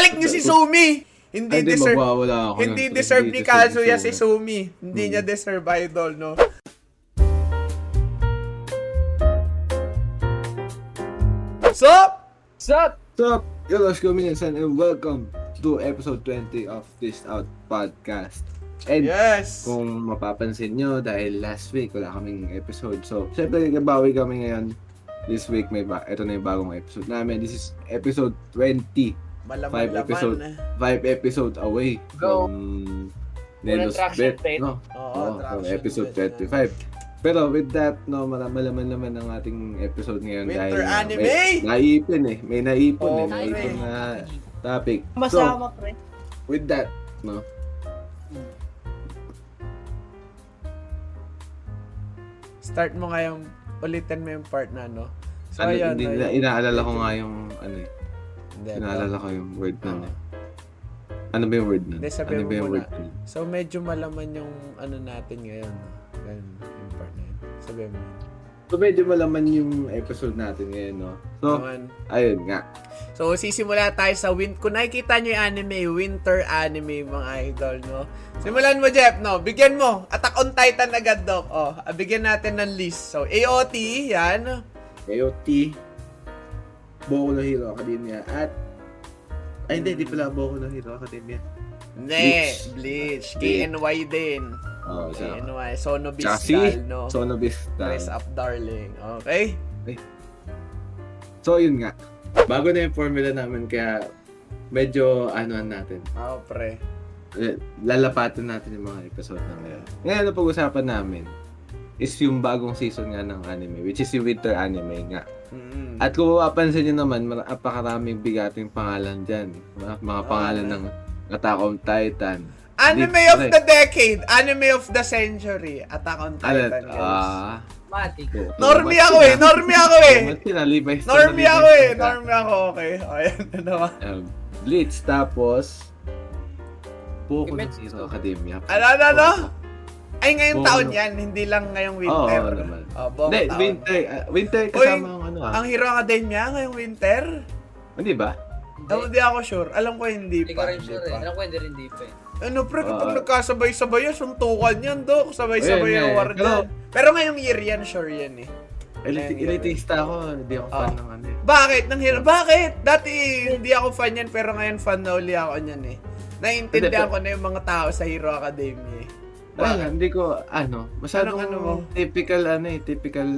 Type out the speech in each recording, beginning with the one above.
Ibalik niyo si Sumi! Hindi Ay, Hindi, deserve ako. hindi ng- deserve ni Kazuya si Sumi. Hindi Hmm. niya deserve idol, no? Sup? So, yo, let's go minutes and welcome to episode 20 of this out podcast. And yes. kung mapapansin nyo, dahil last week wala kaming episode. So, syempre, nagbabawi kami ngayon. This week, may ba ito na yung bagong episode namin. This is episode 20. Five episode. Malaman-laman. Five episode away Go. from Nelos Bet. No? Oo, traction episode bet na. 25. Pero with that, no, mala- malaman naman ang ating episode ngayon Winter dahil anime! may naipin eh. May naipon Oo, eh. May pre. ipon na topic. So, Masama, pre. with that, no, Start mo ngayong ulitin mo yung part na, no? So, ano, ayun. hindi, ayun. na, inaalala ko nga yung, ano eh, Hindi, inaalala ko yung word na Oo. eh. Ano ba yung word na? Hindi, Ano ba yung muna. word na? So, medyo malaman yung ano natin ngayon. no? Ganun, yung part na yun. Sabihin mo yun. So, medyo malaman yung episode natin ngayon, no? So, Naman. ayun nga. So, sisimula tayo sa win. Kung nakikita nyo yung anime, winter anime, mga idol, no? Simulan mo, Jeff, no? Bigyan mo. Attack on Titan agad, Doc. Oh, bigyan natin ng list. So, AOT, yan. AOT, Boku no Hero Academia, at ay, hindi, hindi pala Boku no Hero Academia. Ne, Bleach. KNY din. Oh, siya. KNY. Sono Bistal, no? Sono Vista. Dress up, darling. Okay? So, yun nga. Bago na yung formula namin, kaya medyo ano natin. Oh, pre. eh, Lalapatan natin yung mga episode na ngayon. Ngayon, ang pag-usapan namin is yung bagong season nga ng anime, which is yung winter anime nga. Mm. At kung mapapansin nyo naman, napakaraming bigating pangalan dyan. Mga, mga pangalan Ah. ng Attack on Titan. Anime Di- of the decade. Anime of the century. Attack on Titan. guys. ah... Matik. Normie ako eh. Normie ako eh. Levi's. Normie ako eh. Normie ako. Okay. O, Ayan na naman. Um, Bleach, tapos... Boku no. Hero Academia. Ano, ano, ano? Ay, ngayong Oo. taon yan. Hindi lang ngayong winter. Oo, naman. Oh, buong Hindi, taon. winter. ah, winter kasama ang ano ah. Ang Hero Academia ngayong winter? Hindi ba? Oh, hindi ako sure. Alam ko hindi Hindi ko pa. rin Hindi sure eh. pa. Alam ko hindi rin di pa eh. Ano pre, kapag Ah. nagkasabay-sabay yan, suntukan yan, Dok. Sabay-sabay Ayun, ang eh. war Pero- dyan. Pero ngayong year yan, sure yan eh. Elitista ako. Hindi ako fan Ah. ng ano eh. Bakit? Nang hero? Bakit? Dati hindi ako fan yan, pero ngayon fan na uli ako niyan eh. Naiintindihan Hindi, ko na yung mga tao sa Hero Academia eh. Wala, hindi ko, ano, masyadong ano mo? typical, ano eh, typical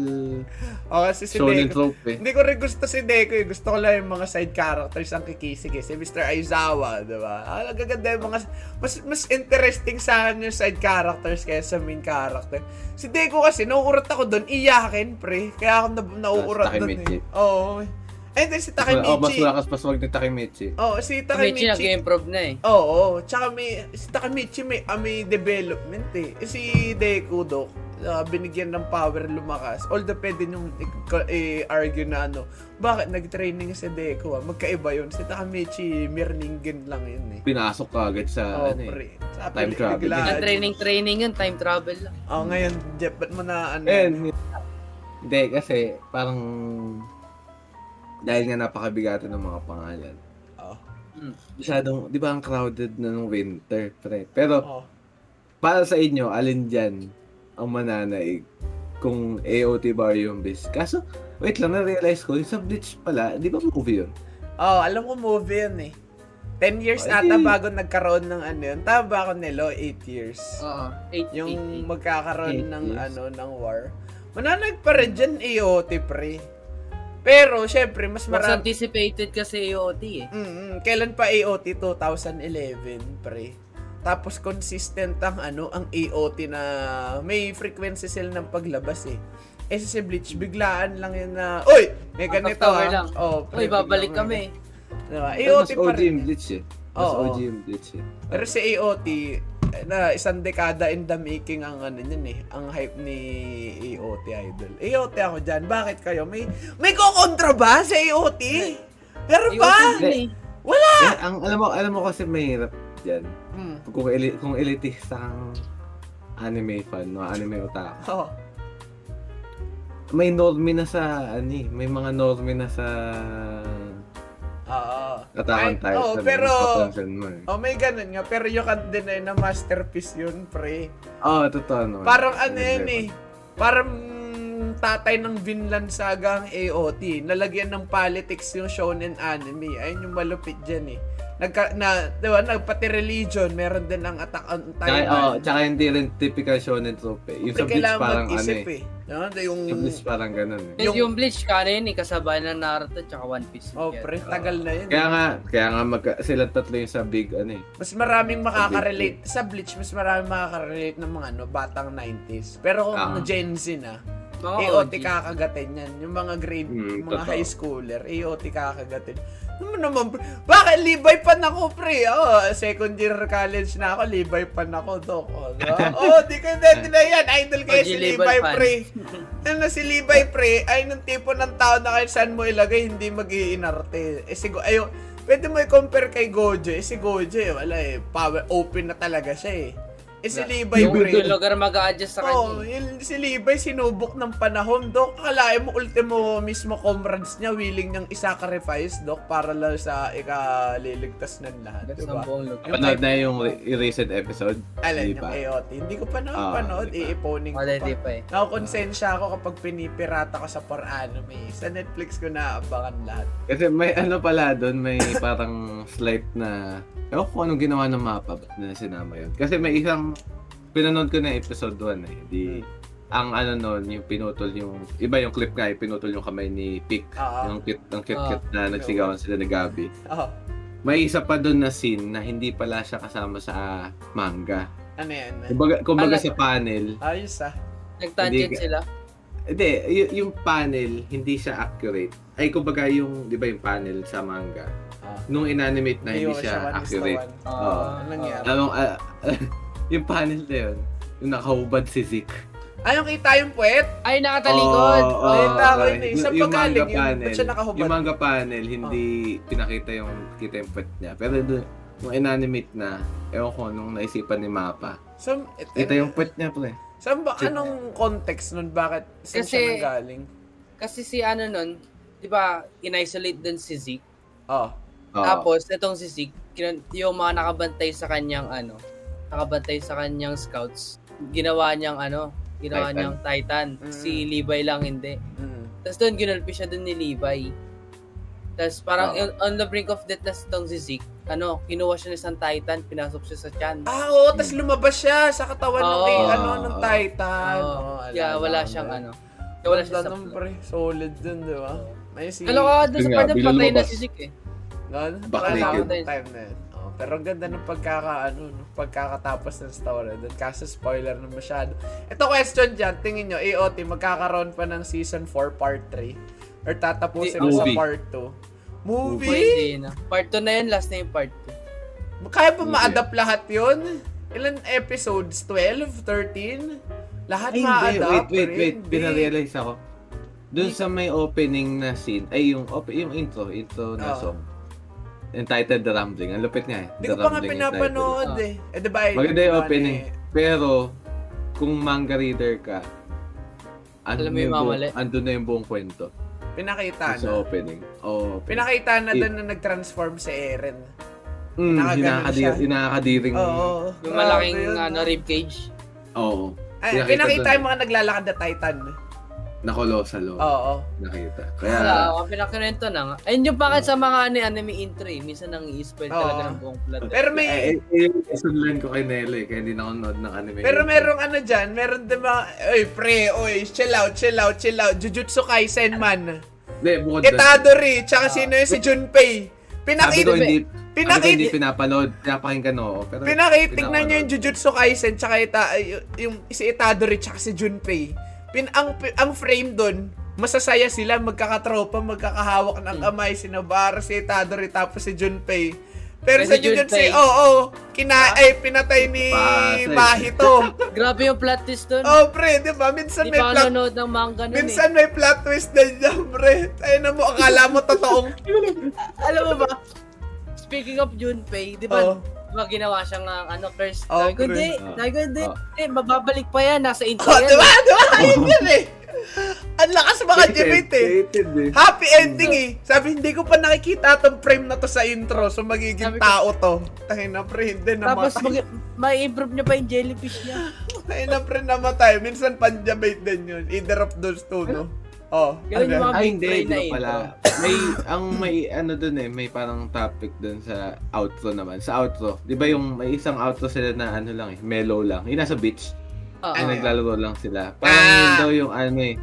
O kasi si shonen Deku. trope eh. Hindi ko rin gusto si Deku eh. Gusto ko lang yung mga side characters ang kikisig eh. Si Mr. Aizawa, di ba? Ah, nagaganda yung mga... Mas, mas interesting sa akin yung side characters kaysa sa main character. Si Deku kasi, nauurat ako doon, iyakin, pre. Kaya ako na, nauurat doon Takemichi. eh. Oo. Eh, then si Mas, oh, mas Takemichi. malakas pa swag ni Takemichi. Oo, si Michi Takemichi. nag-improve na eh. Oo, tsaka may, si Takamichi may, ah, may development eh. Eh, Si Deku, Dok, ah, binigyan ng power lumakas. Although pwede nyung i- argue na ano, bakit nag-training si Deku ah? Magkaiba yun. Si Takamichi, Mirningen lang yun eh. Pinasok ka agad sa, Oo, ano eh. pre. Sa time travel. Ang training-training yun, time travel lang. Oh, ngayon, Jeff, ba't mo na ano? And, hindi, kasi parang dahil nga napakabigatan ng mga pangalan. Oh. Hmm. Masyadong, di ba ang crowded na ng winter, pre. Pero, Oh. para sa inyo, alin dyan ang mananaig kung AOT ba yung bis? Kaso, wait lang, na-realize ko, yung sa Bleach pala, di ba movie yun? oh, alam ko movie yun eh. 10 years Ay, ata bago nagkaroon ng ano yun. Tama ba ako nilo? 8 years. Oo. 8, yung 8, magkakaroon Eight ng years. ano ng war. Mananag pa rin dyan AOT pre. Pero syempre mas Mas marami anticipated kasi AOT eh. mm, kailan pa AOT 2011 pre. Tapos consistent ang ano ang AOT na may frequency sila ng paglabas eh. Eh si Bleach biglaan lang yun na Uy, may ganito ah. lang. Oh, Uy, babalik kami. Diba? AOT mas pa OG rin. yung Bleach eh. Mas Oo. OG yung Bleach eh. Pero si AOT, eh, na isang dekada in the making ang ano yun eh, ang hype ni AOT idol. AOT ako dyan, bakit kayo? May, may kukontra ba sa AOT? Pero ba? Eh. Wala! Eh, ang, alam mo, alam mo kasi mahirap dyan. Hmm. Kung, eli- kung elitista kang anime fan, no, anime otaku. Oh. May normie na sa, eh, may mga normie na sa Oo. Attack on Ay, Titan. oo, pero- mo eh. Oh, may ganun nga. Pero you can't deny na masterpiece yun, pre. Oo, totoo naman. Parang ano yun eh. Parang tatay ng Vinland Saga ang AOT. Nalagyan ng politics yung shonen anime. Ayun yung malupit dyan eh. Nagka, na, di ba, nagpati religion, meron din ang Attack on Tsaka, Titan. oh, tsaka hindi rin typical shonen trope eh. Yung sa kailangan parang ano eh. eh. No? Yung, Sa Bleach parang ganun eh. Yung, Yung- yung Bleach ka yun, eh, kasabay ng Naruto tsaka One Piece. oh, pre, tagal na yun. Kaya nga, kaya nga mag, sila tatlo yung sa big ano eh. Mas maraming makaka-relate sa Bleach, mas maraming makaka-relate ng mga ano, batang 90s. Pero kung Ah. Gen Z na, Mga AOT OG. kakagatin yan. Yung mga grade, Mm, yung mga totoo. high schooler, AOT kakagatin. Ano naman, pre? Bakit Levi pan ako, pre? Oh, second year college na ako, Levi pan ako, dok. Oh, diba? oh di ka na na yan. Idol kayo si Levi pre. Ano si Levi, pre, ay nung tipo ng tao na kahit saan mo ilagay, hindi mag-iinarte. Eh, sigo, ayo, pwede mo i-compare kay Gojo. Eh, si Gojo, eh, wala eh, power, open na talaga siya eh. Eh, si Levi, Yung, pre. yung lugar mag-a-adjust sa Oo, oh, kanya. yun, si Levi sinubok ng panahon, Dok. Akalain mo, ultimo mismo comrades niya, willing niyang isacrifice, Dok, para lang sa ikaliligtas ng lahat, That's diba? Yung Panood na yung re- recent episode. Yung ba? AOT. Hindi ko pa na Ah, pa. iiponing ko Wala, pa. di pa eh. Nakakonsensya ako kapag pinipirata ko sa for anime. Sa Netflix ko naabangan lahat. Kasi may ano pala doon, may parang slight na... Ewan ko anong ginawa ng mapa ba't na sinama yun. Kasi may isang... Pinanood ko na episode 1 eh. Di, ang ano noon, yung pinutol yung... Iba yung clip nga, yung pinutol yung kamay ni Pick. Ah. yung cute, ang cute-cute na nagsigawan sila ni Gabi. Oh, May isa pa doon na scene na hindi pala siya kasama sa manga. ano yan? Kumbaga, kumbaga Ala- sa panel, Ayos ah. Nag-tangent Hindi- sila. Hindi, y- yung panel, hindi siya accurate. Ay, kumbaga yung, di ba yung panel sa manga, Ah. nung inanimate na hindi Ayoko siya accurate. Ah, Oo. Ano nangyari? Anong, ah, yung panel na yun, yung nakahubad si Zeke. Ayong kita yung puwet? Ay, nakatalikod! Oo, oo, tama okay. yun eh. Saan Yung pa galing manga yun? Ba't siya nakahubad? Yung manga panel, hindi pinakita yung, kita yung puwet niya. Pero doon, nung inanimate na, ewan ko, nung naisipan ni Mapa, So, et- kita yung puwet niya, pre. Saan ba, anong context nun? Bakit saan Kasi- siya nanggaling? Kasi si ano nun, di ba, in-isolate din si Zeke. Oh. Oo. Tapos, itong si Zeke, yung mga nakabantay sa kanyang ano, nakabantay sa kanyang scouts, ginawa niyang ano, ginawa Titan. niyang Titan. Mm. Si Levi lang hindi. Mm. Tapos doon, ginulpi siya doon ni Levi. Tapos parang Oo. on- on the brink of death na itong si Zeke, ano, kinuha siya ng isang Titan, pinasok siya sa chan. Ah, oo. Tapos lumabas siya sa katawan ng, Oo. kay, ano, ng. Titan. Oo. Oh, yeah, wala siyang ano. Wala siya sa Ganun, pre. Solid dun, di ba? May si... Ano ka doon sa biglang patay na si Zeke eh. Gan? Back Wala naked. akong time na yun. Oh, pero ang ganda ng pagkaka, ano, no, pagkakatapos ng story doon. Kaso spoiler na masyado. Ito question dyan, tingin nyo, AOT, magkakaroon pa ng season 4 part 3? Or tatapusin mo sa part 2? Movie? Na. Part 2 na yun, last na yung part 2. Kaya ba Movie. ma-adapt lahat yun? Ilan episodes? 12? 13? Lahat Ay, ma-adapt? Wait, wait, wait. Pinarealize ako. Doon sa may opening na scene, ay yung, op- yung intro, intro na Oo. song. Entitled The Rambling. Ang lupit nga eh. Hindi ko pa nga pinapanood eh. Eh, diba? eh, Maganda yung ano opening. eh, Pero, kung manga reader ka, Alam mo andun yung yung mamali. andun na yung buong kwento. Pinakita Sa na. opening. Oo. Pinakita na doon na nag-transform si Eren. Mm, Nakaganon hinakadi- siya. hinakadiring. Oo. Yung grabe malaking yun, ano, no? ribcage. Oo. Ay, Pinakita pinakita yung mga naglalakad na Titan. Na kolosal. Oo. Oo. Nakita. Wala, Kaya, ako pinakunento na nga. Ayun yung bakit sa mga ano, anime intro eh. Minsan nang i-spoil Oo. talaga ng buong plot. Pero may eh, eh, eh, ko kay Nele, kaya hindi na ako nanood ng anime. pero merong ano dyan, meron din mga, oy pre, oy, chill out, chill out, chill out, Jujutsu Kaisen man. Hindi, bukod doon. Itadori, tsaka sino yun si Junpei. Sabi ko Pinakita, hindi, sabi ko pinakita, hindi pinapanood, pinapakinggan oo. Pero Pinakitignan nyo yung. Jujutsu Kaisen tsaka ita, y- yung si Itadori tsaka si Junpei. Pin ang ang frame doon, masasaya sila magkakatropa, magkakahawak ng Hmm. kamay si Navarro, si Itadori tapos si Junpei. Pero Pero sa si Jujutsu, Junpei- oo, oh, kina ay pinatay ni. Mahito. Grabe yung plot twist doon. oh, pre, 'di ba? Minsan Hindi may plot nanonood ng manga nun Minsan may plot twist din dyan, pre. Tayo na mo, akala mo totoong. eh. Alam mo ba? Speaking of Junpei, di ba? Oh. Ba ginawa siyang uh, ano, curse? Oh, sabi ko, hindi. Sabi ko, hindi. Oh. Eh, mababalik pa yan. Nasa intro Oh, yan. di ba? Di ba? Ayun yun eh. Ang lakas mga Jimit eh. Eh. Happy ending eh. Sabi, hindi ko pa nakikita tong frame na to sa intro. So, magiging tao to. Tahin na pre, hindi Tapos namatay. mag- may improve niya pa yung jellyfish niya. Tahin na pre, namatay. Minsan panjabate din yun. Either of those two, no? Oh, Ganun yung mga Ay, big hindi, intro. pala. May, ang may, ano dun eh, may parang topic dun sa outro naman. Sa outro, di ba yung may isang outro sila na ano lang eh, mellow lang. Yung nasa beach, Oo. ay Ah. naglalaro lang sila. Parang Ah. yun daw yung ano eh,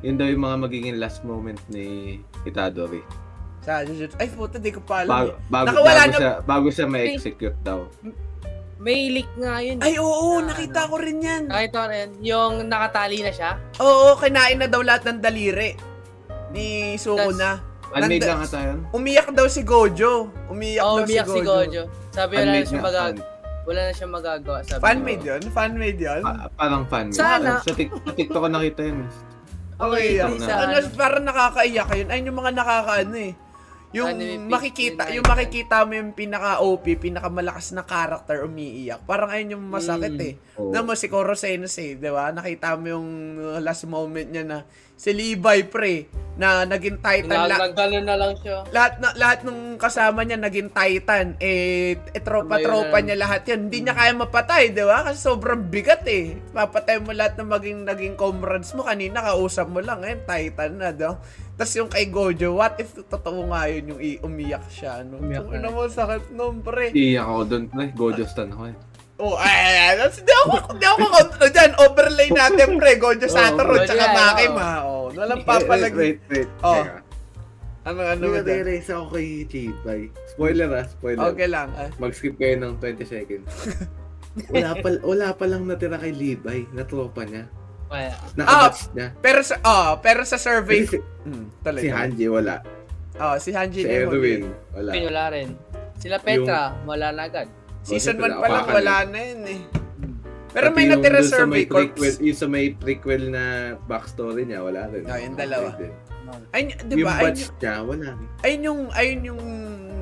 yun daw yung mga magiging last moment ni Itadori. sa Jujutsu. Ay, puta, di ko pa alam. Bago, eh. bago, Nakawala bago na- siya, bago siya ma-execute daw. May leak nga yun. Ay, oo, Na nakita ano. ko rin yan. Kahit ano rin, yung nakatali na siya. Oo, kinain na daw lahat ng daliri ni Suko na. Unmade Nanda- lang ata yun. Umiyak daw si Gojo. Umiyak Oo, daw umiyak si si Gojo. Gojo. Sabi wala na siya fan. Wala na siya magagawa. Sabi Fan-made yun? Fan-made yun? Pa- parang fan. Sana. Sa, tik- sa TikTok ko nakita yun. eh. Okay, Okay, Ano, ano. parang nakakaiyak yun. Ayun yung mga nakakaano eh. Yung Anime makikita, yung makikita mo yung pinaka-OP, pinakamalakas na character umiiyak. Parang ayun yung masakit Mm. eh. Oo. Na mo si Koro Sensei, di ba? Nakita mo yung last moment niya na si Levi pre na naging Titan la- Nagganon na lang siya. lahat na lahat nung kasama niya naging Titan eh, eh tropa-tropa niya lahat 'yan. Hindi niya kaya mapatay, 'di ba? Kasi sobrang bigat eh. Papatay mo lahat ng maging naging comrades mo kanina kausap mo lang eh Titan na, 'di ba? Tapos yung kay Gojo, what if totoo nga yun yung i- umiyak siya, no? Umiyak Umiyak na mo, sakit nun, pre. Iiyak ako doon. Ay, Gojo stan ako eh. Oh, ay, ay, ay, that's- di ako, di ako kontra dyan. Overlay natin, pre. Gojo Satoru, Gojo tsaka yan, Makima. Oh, walang papalagi. Wait, wait, wait. Oh. Ano, ano ba dyan? Nire-race ako kay Chibay. Spoiler ah, spoiler. Okay lang. ah. Mag-skip kayo ng 20 seconds. wala pa wala pa lang natira kay Levi na tropa niya. Kaya, Nakabatch niya. Pero sa, oh, pero sa survey, Si, Hmm, tuloy. si Hanji wala. Oh, si Hanji Si din. wala. Pin, wala rin. Sila Petra, wala na agad. Season Oh, 1 pa lang, wala na yun eh. Pero Pati may yung natira survey may prequel, corps. yung sa may prequel na backstory niya, wala rin. Ah, yung dalawa. Ayun, di Yung ba? Ayun, batch niya, wala ayun yung, ayun yung,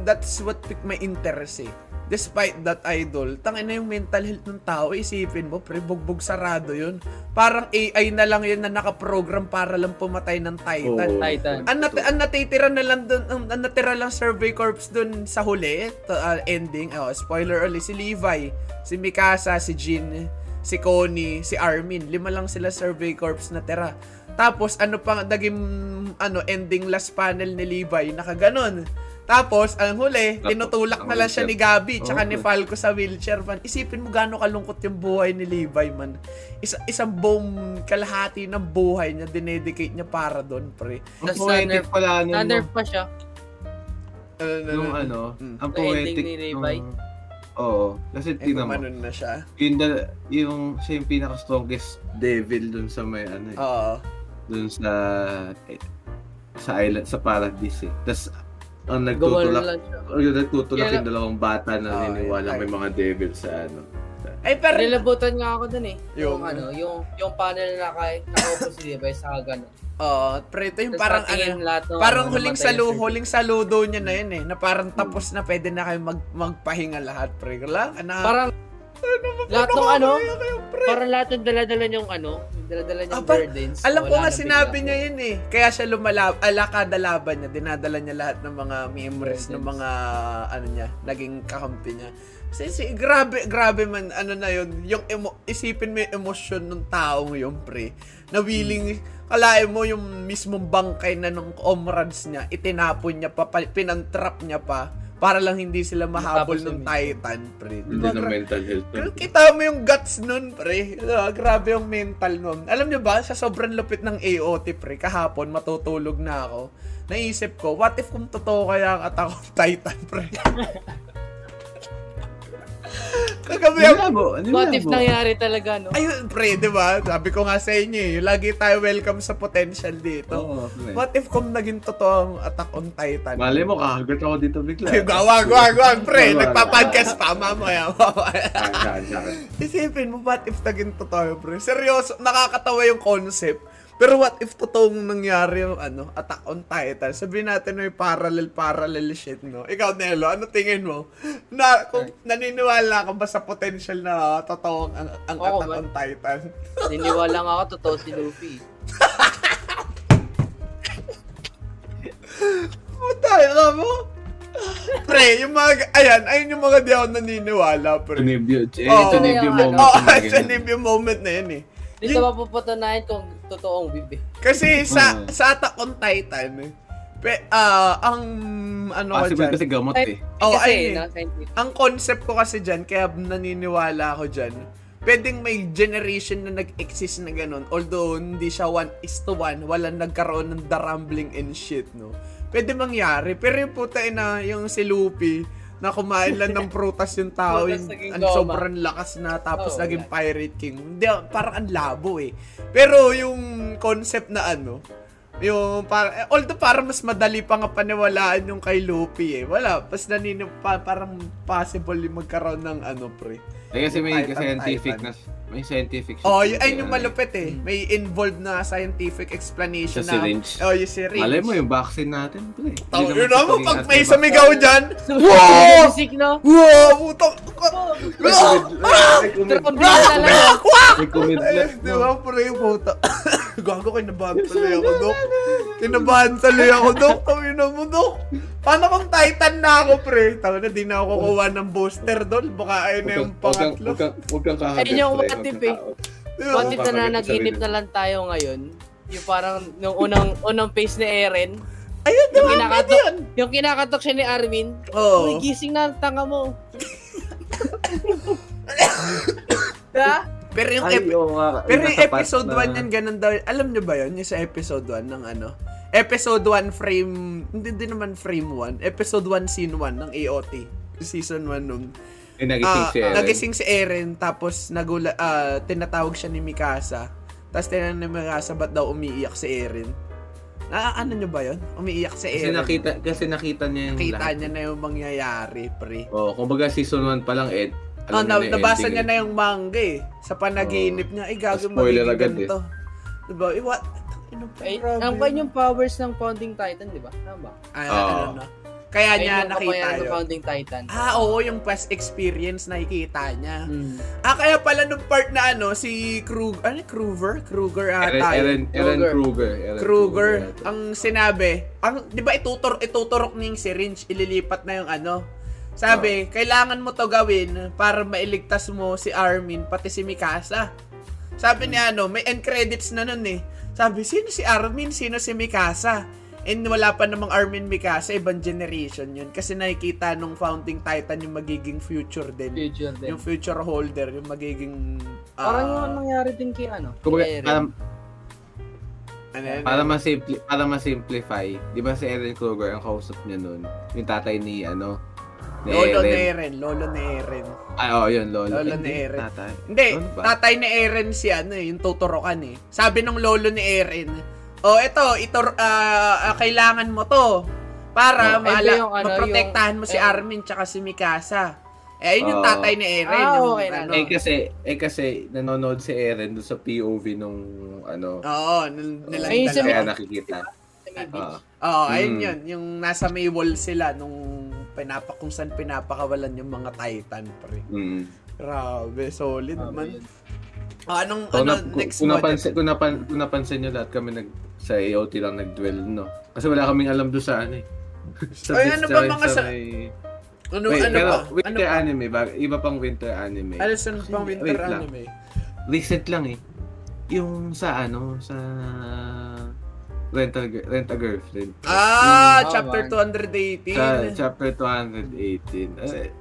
that's what picked my interest eh. Despite that idol, tangin na yung mental health ng tao, isipin mo, pre, bugbog sarado yun. Parang AI na lang yun na nakaprogram para lang pumatay ng Titan. Oo. Titan. Ang, nat- ang natitira na lang dun, ang, ang natira lang survey corps dun sa huli, to, uh, ending, oh, spoiler ulit, si Levi, si Mikasa, si Jin, si Connie, si Armin, lima lang sila survey corps na tira. Tapos, ano pa, naging, ano, ending last panel ni Levi, nakaganon. Tapos, ang huli, tinutulak na ang lang siya ni Gabi, tsaka ni Falco sa wheelchair, man. Isipin mo gaano kalungkot yung buhay ni Levi, man. Isa, isang buong kalahati ng buhay niya, dinedicate niya para doon, pre. Ang poetic pala nun, Na-nerf pa siya. Ano, ano, yung ano, ano, Mm. ang poetic ni Levi. nung- Oo, kasi Eh, tingnan mo, na siya. yung, da- yung siya yung pinaka-strongest devil dun sa may ano eh, Oo. dun sa eh, sa island, sa paradise eh. Tapos, ang Gumawa nagtutulak, na lang siya. o yung nagtutulak yung dalawang bata na Oo, niniwala may mga devil sa ano. Ay, pero... Nilabutan nga ako dun eh. Yung- Yung, ano, yung yung panel na kay nakaupo si Levi sa gano'n. Oo, pre, ito yung Tapos parang ano... lahat ng Parang ano, huling salu, huling saludo niya na yun eh, na parang tapos na pwede na kayo mag, magpahinga lahat, pre. Wala, ana, Parang lahat ng ano, kayo, pre. parang lahat ng dala-dala niyong ano, dala-dala niyong Aba, burdens. Alam ko nga na sinabi niya yun eh. Kaya siya lumalab, ala kada laban niya, dinadala niya lahat ng mga memories ng mga ano niya, naging kakampi niya. Kasi si, grabe, grabe man, ano na yun, yung emo, isipin mo yung emosyon ng taong yun, pre. Na willing, kalahin mo yung mismong bangkay na nung comrades niya, itinapon niya pa- pinantrap niya pa, para lang hindi sila mahabol ng. Titan, pre. Hindi Diba, ng mental health. pero kita mo yung guts nun, pre. Ah, grabe yung mental nun. Alam niyo ba, sa sobrang lupit ng AOT, pre, kahapon matutulog na ako. Naisip ko, what if kung totoo kaya ang Attack on Titan, pre? Kagabi ako, Nilabo, What if nangyari talaga, no? ayun, pre, di ba? Sabi ko nga sa inyo eh, lagi tayo welcome sa potential dito. Oo, pre. What if kung naging totoo ang Attack on Titan? Malay mo, kakagat ako dito bigla. Ay, Gawag, wag, wag, pre. Nagpa-podcast pa, mamaya. Isipin mo, what if naging totoo, bro? Seryoso, nakakatawa yung concept. Pero what if totoong nangyari yung ano, Attack on Titan? Sabihin natin may parallel-parallel shit, no? Ikaw, Nelo, ano tingin mo? Na, kung naniniwala ka ba sa potential na totoong ang, ang Oo, Attack on Titan? Niniwala nga ako, totoo si Luffy. Matay ka mo? Pre, yung mga, ayan, ayun yung mga di ako naniniwala, pre. Tunibyo. Eh, tunibyo moment. Oo, oh, yung moment na yun eh. Dito Yun- mapupatunayan kung totoong bibi. Kasi sa Mm. sa Attack on Titan, eh, pe, ah, ang ano Possible dyan, kasi gamot eh. Oh, kasi, ayun eh. na, scientific. ang concept ko kasi dyan, kaya naniniwala ako dyan, pwedeng may generation na nag-exist na ganun, although hindi siya one is to one, walang nagkaroon ng the rumbling and shit, no? Pwede mangyari, pero yung puta na yung si Luffy, na kumain lang ng prutas yung tao, yung ang goma. sobrang lakas na, tapos Oo, naging. Pirate King. Hindi, parang ang labo eh. Pero yung concept na ano, yung para eh, although para mas madali pa nga paniwalaan yung kay Luffy eh. Wala, pas nanino pa, parang possible yung magkaroon ng ano pre. Eh, kasi may Titan, scientific Titan. na, may scientific Oh, yun, ayun yung malupit eh. May involved na scientific explanation Sa na. syringe. Oh, yung syringe. Malay mo yung vaccine natin, pre. Hindi yun naman pag may sumigaw dyan, Wow! Music, no? wow, putang, May kumid- Trombino talaga. May kumidlat, Di ba, pre, puta. Gago, kinabahan tuloy ako, Dok. Kinabahan tuloy ako, Dok. Tawin na mo, Dok. Paano kung Titan na ako, pre? Tawin na, di na ako kukuha ng booster doon. Baka ayun na yung pangatlo. Huwag kang, kang kahagad, Ayun yung pre. what if eh. What if na Papalit sa naginip sarili. na lang tayo ngayon? Yung parang nung unang unang face ni Eren, Ayun, di yung kinakatok, yun. yung kinakatok siya ni Armin, Oo. Uy, gising na ang tanga mo. Diba? Pero yung, Ay, ep- oo nga. pero yung Natapat episode na- 1 yan, ganun daw. Alam nyo ba yun? Yung sa episode 1 ng ano? Episode 1 frame, hindi din naman frame 1. Episode 1 scene 1 ng AOT. Season 1 nun. Eh, nagising Ah, si Eren. Nagising si Eren, tapos nagula, ah, tinatawag siya ni Mikasa. Tapos tinanong ni Mikasa, ba't daw umiiyak si Eren? Na, ano nyo ba yun? Umiiyak si Kasi Eren. nakita, kasi nakita niya yung Nakita lahat. niya na yung mangyayari, pre. Oh, kumbaga season 1 pa lang, Ed. Oh, na, yung nabasa ending niya eh. na yung manga eh. Sa panaginip niya, ay gago Spoiler magiging agad eh. ganito. Diba? Eh, what? Ano pa, Ay, ang yun. kanyang powers ng Founding Titan, di ba? Tama ba? Ay, Oo. ano na. Kaya Ayun niya yung nakita yun. Founding Titan. Ah, oo, yung past experience nakikita niya. Hmm. Ah, kaya pala nung part na ano, si Krug, ano, Kruger? Kruger Eren, ata. Eren, yun. Eren Kruger. Kruger. Eren Kruger, yata. ang sinabi, ang, di ba itutur, ituturok niya yung syringe, ililipat na yung ano. Sabi, kailangan mo to gawin para mailigtas mo si Armin, pati si Mikasa. Sabi ni ano, may end credits na nun eh. Sabi, sino si Armin, sino si Mikasa? And wala pa namang Armin Mikasa, ibang generation yun. Kasi nakikita nung founding titan yung magiging future din. Future din. Yung future holder, yung magiging... ah, Parang yung nangyari din kay ano? Kumbaga, Eren. para, ano yun? para, ma-simpli, para ma-simplify, di ba si Eren Kruger, ang kausap niya nun, yung tatay ni, ano, ni Lolo ni Eren. Eren, lolo ni Eren. Ay, oh, yun, lolo. Lolo Eh, ni hindi, Eren. Tatay. Hindi, Lolo ba? tatay ni Eren si ano eh, yung tuturokan eh. Sabi ng lolo ni Eren, oh ito, ito ah, ah, kailangan mo to para Oh, maala, yung ano, maprotektahan mo si yung- Armin tsaka si Mikasa. Eh, ayun yung Oh. tatay ni Eren. Ah, yung, okay ano, Eh kasi, eh kasi nanonood si Eren doon sa POV nung ano, Oo, nil- nilang Ayun sa kaya nakikita. Oo. Oo, ayun Mm. yun. Yung nasa may wall sila nung pinapa, kung saan pinapakawalan yung mga Titan, pre. Mm. Grabe, solid Tama man. yun. Ah, anong, So, ano, na, kung, next kung, napansin, kung, napan, kung napansin nyo lahat kami nag, sa AOT lang nag-dwell, no? Kasi wala kaming alam doon sa ano eh. sa Ay, ano ba mga sa- may- Ano, Wait, ano pero ba? winter Ano ba? anime, bag, iba pang winter anime. Ano sa pang winter Wait lang. anime? Recent lang eh. Yung sa ano, sa Rent a, rent a Girlfriend. Ah, Mm, chapter man. 218. Sa chapter 218. Eh,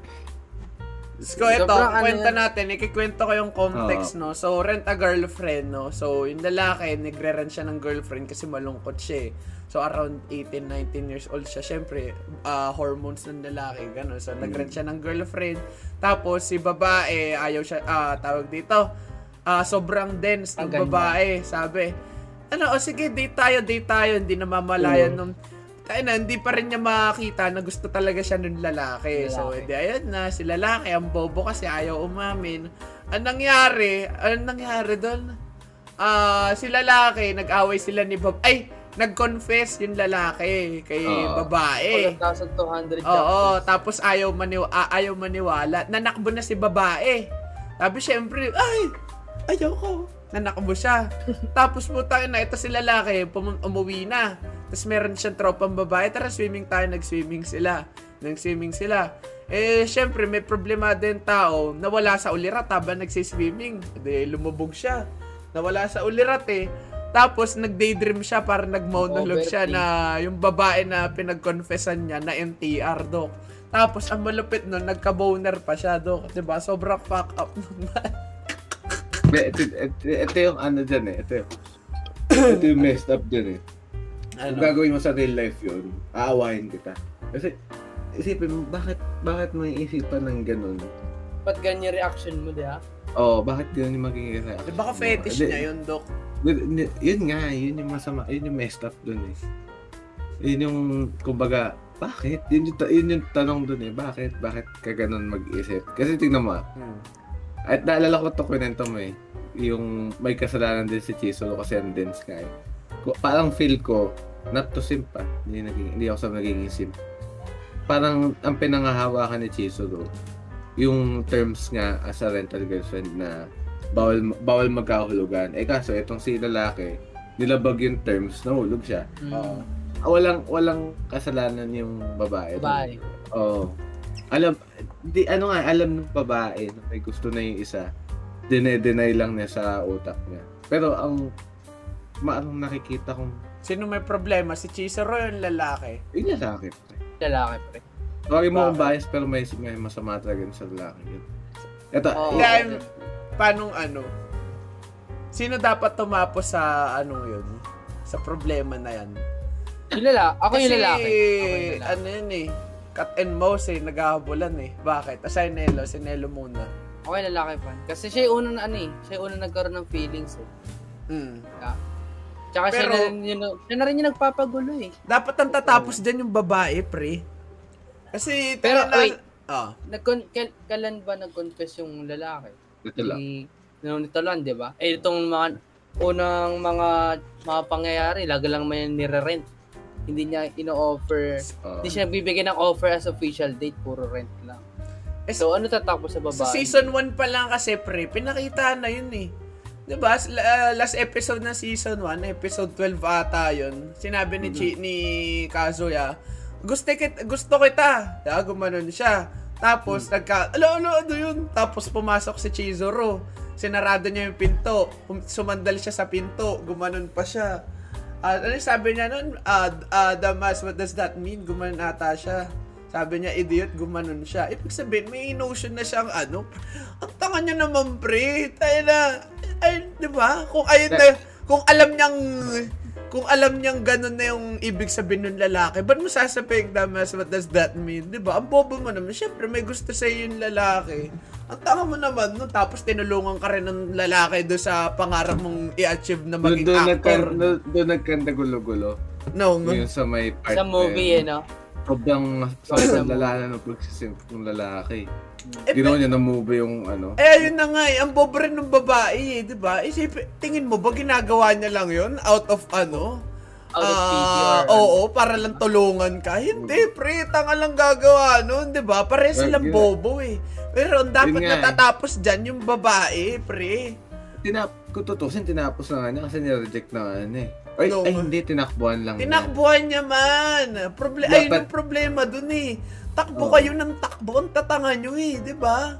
So, ito, Sobrang ano kwento yan. natin, ikikwento ko yung context, no? So, rent a girlfriend, no? So, yung lalaki, nagre-rent siya ng girlfriend kasi malungkot siya, eh. So, around 18, 19 years old siya. Siyempre, ah, hormones ng lalaki, gano'n. So, nag-rent siya ng girlfriend. Tapos, si babae, ayaw siya, ah, tawag dito, ah, sobrang dense ng babae, sabi. Ano, o sige, date tayo, date tayo. Hindi namamalayan nung tayo na, hindi pa rin niya makakita na gusto talaga siya ng lalaki. So, Lalaki. edi ayun na, si lalaki, ang bobo kasi ayaw umamin. Ang nangyari, ang nangyari doon? Ah, si lalaki, nag-away sila ni Bob. Ay, nag-confess yung lalaki kay Oo. babae. 1,200 Oo, tapos ayaw, maniw ayaw maniwala. Nanakbo na si babae. Sabi syempre, ay, ayaw ko. Nanakbo siya. tapos putang na, ito si lalaki, pum- umuwi na. Tapos meron siyang tropang babae, tara swimming tayo, nag-swimming sila. Nag-swimming sila. Eh, syempre, may problema din tao, nawala sa ulirat habang nagsiswimming. Hindi, lumubog siya. Nawala sa ulirat eh. Tapos, nag-daydream siya para nag-monologue siya na yung babae na pinag-confessan niya na NTR, Dok. Tapos, ang malupit nun, nagka-boner pa siya, Dok. 'Di ba Sobrang fuck up nun. Ito, ito, ito yung ano dyan eh. Ito, yung- ito yung messed up dyan eh. Kung ano? gagawin mo sa real life yun, aawahin kita. Kasi, isipin mo, bakit, bakit mo isipan ng ganun? Ba't ganyan reaction mo, di ba? Oo, oh, bakit ganun yung magiging reaction? Baka fetish niya yun, Dok. Yun nga, yun yung masama, yun yung messed up dun eh. Yun yung, kumbaga, bakit? Yun yung, yun yung tanong dun eh, bakit? Bakit ka ganun mag-isip? Kasi tingnan mo, ah, Hmm. At naalala ko to kwento mo eh, yung may kasalanan din si Chisolo kasi ang dense ka eh. Parang feel ko, not to simp ah, hindi, naging, hindi ako sa nagiging simp. Parang ang pinangahawakan ni Chisolo, yung terms nga as a rental girlfriend na bawal bawal magkahulugan. Eh kaso itong si lalaki, nilabag yung terms, nahulog siya. Oo. Ah, walang walang kasalanan yung babae. Babae. Oo. Alam, di, ano nga, alam ng babae na may gusto na yung isa. Dine-deny lang niya sa utak niya. Pero ang, maanong nakikita kong, Sino may problema? Si Chisoro yung lalaki. yun yung sa akin. Lalaki, pre. Sorry mo kung bias, pero may, may masama talaga yun sa lalaki. Yun. Ito, Oo. Hindi, I'm- Paanong ano? Sino dapat tumapos sa anong yun? Sa problema na yan? Yung lalaki. Ako yung lalaki. Ako yung lalaki. ano yun eh, cut and mouse eh, naghahabulan eh. Bakit? Asay Nelo, si Nelo muna. Yung lalaki fan. Kasi siya yung unang ano eh. Siya yung unang nagkaroon ng feelings eh. Hmm. Tsaka siya, Pero- na rin yung, siya na rin yung nagpapagulo eh. Dapat ang tatapos dyan yung babae, pre. Kasi, Pero, na- wait. Ah, Nagkon, kal- kailan ba nag-confess yung lalaki? ito lang. Nito lang, di ba? Eh, itong mga, unang mga, mga pangyayari, lagi lang may nire-rent. Hindi niya ino-offer, Oo. hindi siya nagbibigay ng offer as official date, puro rent lang. Eh, So, ano tatakbo sa babae? Sa season 1 pa lang kasi, pre, pinakita na yun eh. 'Di ba? S- la- Last episode ng season 1, episode 12 ata yun. Sinabi ni Chi, ni Kazuya, gusto kita, gusto kita. Yeah, gumanon siya. Tapos, nagka, alo, alo, ano yun? Tapos, pumasok si Chizuru. Sinarado niya yung pinto. Sumandal siya sa pinto. Gumanon pa siya. Ah, ano sabi niya nun? Ah, ah, Damas, what does that mean? Gumanon ata siya. Sabi niya, idiot, gumanon siya. Ibig sabihin, may notion na siyang ano. Ang tanga niya naman, pre. Tayo na. Ay, di ba? Kung ayun na, kung alam niyang, kung alam niyang ganun na yung ibig sabihin ng lalaki, ba't mo sasabihin, Damas, what does that mean? Di ba? Ang bobo mo naman. Siyempre, may gusto sa yung lalaki. Ang tanga mo naman, no? Tapos tinulungan ka rin ng lalaki do sa pangarap mong i-achieve na Doon, maging doon, actor. nagkan, doon, doon nagkanta gulo-gulo. No, no. Yung sa may part Sa na movie eh, no? Sobrang, sobrang lala ng pagsisimp ng lalaki. Eh, Ginawa niya na movie yung ano. Eh, ayun na nga eh. Ang bobo rin ng babae eh, di ba? Isip, tingin mo ba ginagawa niya lang yon Out of ano? Out of pity Ah, or ano? Oo, para lang tulungan ka. Hindi, pre, tanga lang gagawa nun, di ba? Pare silang Yun bobo eh. Pero ang dapat Yun eh. natatapos dyan yung babae, pre. Tinap, kung tutusin, tinapos na nga niya kasi nireject na nga niya eh. Ay, No, ay hindi, tinakbuhan lang niya. Tinakbuhan niya man. Proble- Dapat- ayun ang problema dun eh. Takbo kayo ng takbo, ang tatanga nyo eh, di ba?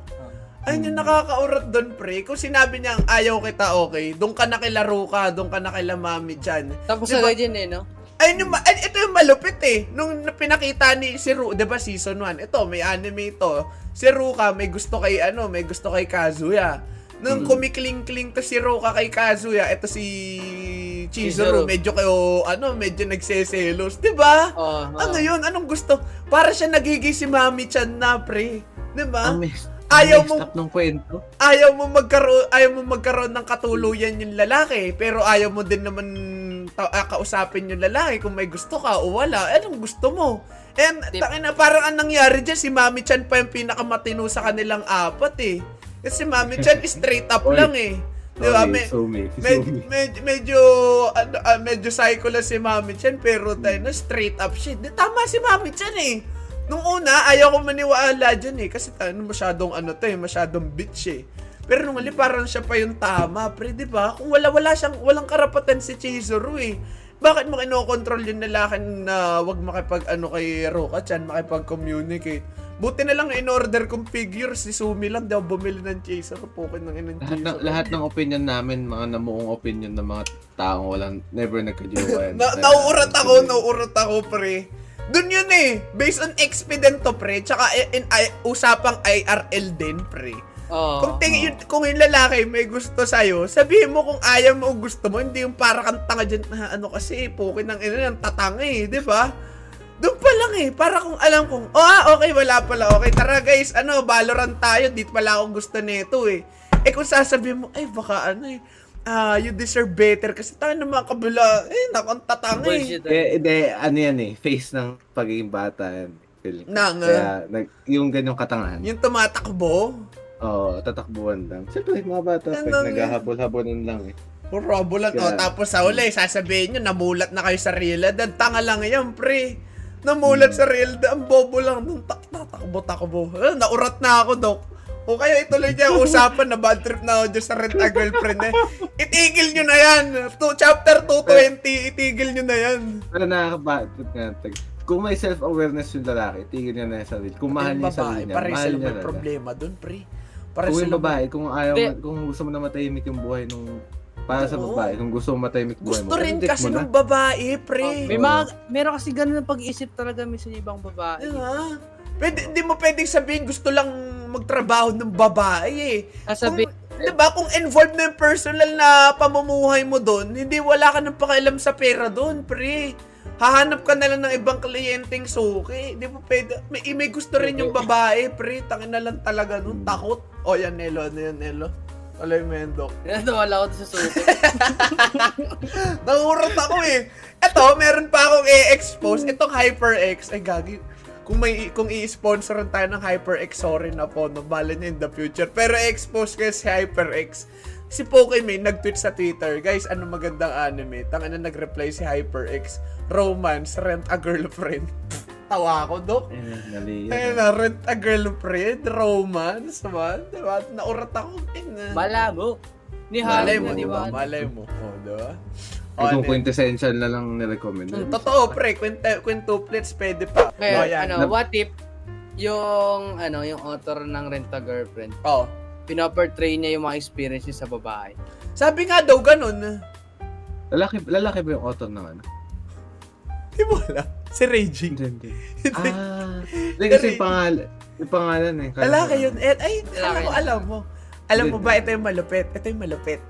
Ayun yung nakakaurat doon, pre. Kung sinabi niyang ayaw kita, okay. Doon ka na kila Ruka, doon ka na kila Mami Chan. Tapos Di sa ba? ganyan eh, no? Ayun yung, ma- ay, ito yung malupit eh. Nung pinakita ni si Ru, 'di ba season 1? Ito, may anime ito. Si Ruka may gusto kay ano, may gusto kay Kazuya. Nung kumikling-kling to si Ruka kay Kazuya, ito si Chizuru, Chizuru. medyo kayo, ano, medyo nagseselos, 'di ba? Oh, Ano yun? Anong gusto? Para siya nagiging si Mami Chan na, pre. 'Di ba? Mess, Ayaw mo- ng kwento. ayaw mo magkaroon ayaw mo magkaroon ng katuluyan yung lalaki pero ayaw mo din naman ta- ah, kausapin yung lalaki kung may gusto ka o wala anong gusto mo and tangina parang ang nangyari dyan si Mami Chan pa yung pinakamatino sa kanilang apat eh kasi si Mami Chan straight up Oy. lang eh di ba Me- so me. So med- me. med- medyo ano, ah, medyo psycho lang si Mami Chan pero tayo na straight up shit di tama si Mami Chan eh Nung una, ayaw ko maniwala dyan eh. Kasi ano, masyadong ano to eh, masyadong bitch eh. Pero nung huli, parang siya pa yung tama, pre, di ba? Kung wala-wala siyang, walang karapatan si Chizuru eh. Bakit mo kinokontrol yung lalaki na wag makipag ano kay Roka-chan, makipag-communicate? Buti na lang in-order kong figure, si Sumi lang daw bumili ng chaser. Pukin ng inang Lahat ng, chaser. lahat ng opinion namin, mga namuong opinion ng mga taong walang never nagka-jowa. Na, nauurat ako, nauurat ako, pre. Doon yun eh. Based on expedient to, pre. Tsaka in, in, usapang IRL din, pre. Oo. Kung, tingin, yun, kung yung lalaki may gusto sa'yo, sabihin mo kung ayaw mo o gusto mo, hindi yung para kang tanga dyan, na ano kasi, pukin ng ina ng tatanga eh, di ba? Doon pa lang eh, para kung alam kong, oh ah, okay, wala pala, okay, tara guys, ano, Valorant tayo, di pala akong gusto nito eh. Eh kung sasabihin mo, ay baka ano eh, ah, you deserve better kasi tayo ng mga kabila, eh, naku, ang tatanga eh. Bullshit. eh. Eh, de, ano yan eh, face ng pagiging bata yan. Nang, Kaya, nag, yung ganyong katangahan. Yung tumatakbo, Oo, tatakbuhan lang. Siyempre, mga bata, Ano pag yun? naghahabol-habonan lang eh. puro bulan, oh, Kaya- tapos sa uli, sasabihin nyo, namulat na kayo sa realidad, tanga lang yan, pre. Namulat sa realidad, ang bobo lang, nung tak, tatakbo-takbo. Eh, naurat na ako, Dok. O kaya ituloy niya ang usapan na bad trip na ako dyan sa rent a girlfriend eh. Itigil nyo na yan. To, chapter 220, itigil nyo na yan. Pero nakakabatot nga. tag- Kung may self-awareness yung lalaki, tigil niya na yung sarili. Kung mahal niya yung sarili babae, niya, pare mahal sila niya may problema dun, pre. Pare Kung yung babae, kung ayaw, kung gusto mo na matahimik yung buhay nung para sa babae, kung gusto mo matahimik buhay mo, Gusto rin kasi mo na. ng babae, pre. May mga, meron kasi ganun ang pag-iisip talaga minsan yung ibang babae. Diba? Pwede, hindi mo pwedeng sabihin gusto lang magtrabaho ng babae eh. Sasabi, Kung, diba, kung involved na yung personal na pamumuhay mo doon, hindi wala ka ng pakialam sa pera doon, pre. Hahanap ka na lang ng ibang kliyenteng suki. Di mo pwede. May, may gusto rin yung babae, pre. Tangin na lang talaga nun. Takot. O, yan, Nelo. Ano yan, Nelo? Wala yung mendok. Nawala ko sa suko. Nangurot ako eh. Eto, meron pa akong i-expose. Itong HyperX. Ay, gagi. Kung may kung i-sponsoran tayo ng HyperX, sorry na po, no, bala niya in the future. Pero i-expose ko si HyperX. Si Pokemon nag-tweet sa Twitter, guys, ano magandang anime? Tanga na nag-reply si HyperX. Romance, rent a girlfriend. Tawa ako, Dok. Eh, Ayun yan. na, rent a girlfriend, romance, man. Diba? Naurat ako. Eh, na. Malabo. Ni Malay Halim mo, na, di diba? ba? Malay mo. O, diba? Eh, kung ano- quintessential na lang nirecommend. Mm, Totoo, pre. Quinta, quintuplets, pwede pa. Kaya, oh, yan. ano, what if yung, ano, yung author ng Rent a Girlfriend, Oh. pinaportray niya yung mga experiences sa babae. Sabi nga daw ganun. Lalaki, lalaki ba yung author ng ano? Di mo alam. Si Reggie. Hindi, hindi. Ah, hindi kasi yung pangalan, yung pangalan eh. Kala Lalaki ko- yun. Eh, ay, alam yun. alam mo. Alam mo ba, ito yung malupit. Ito yung malupit.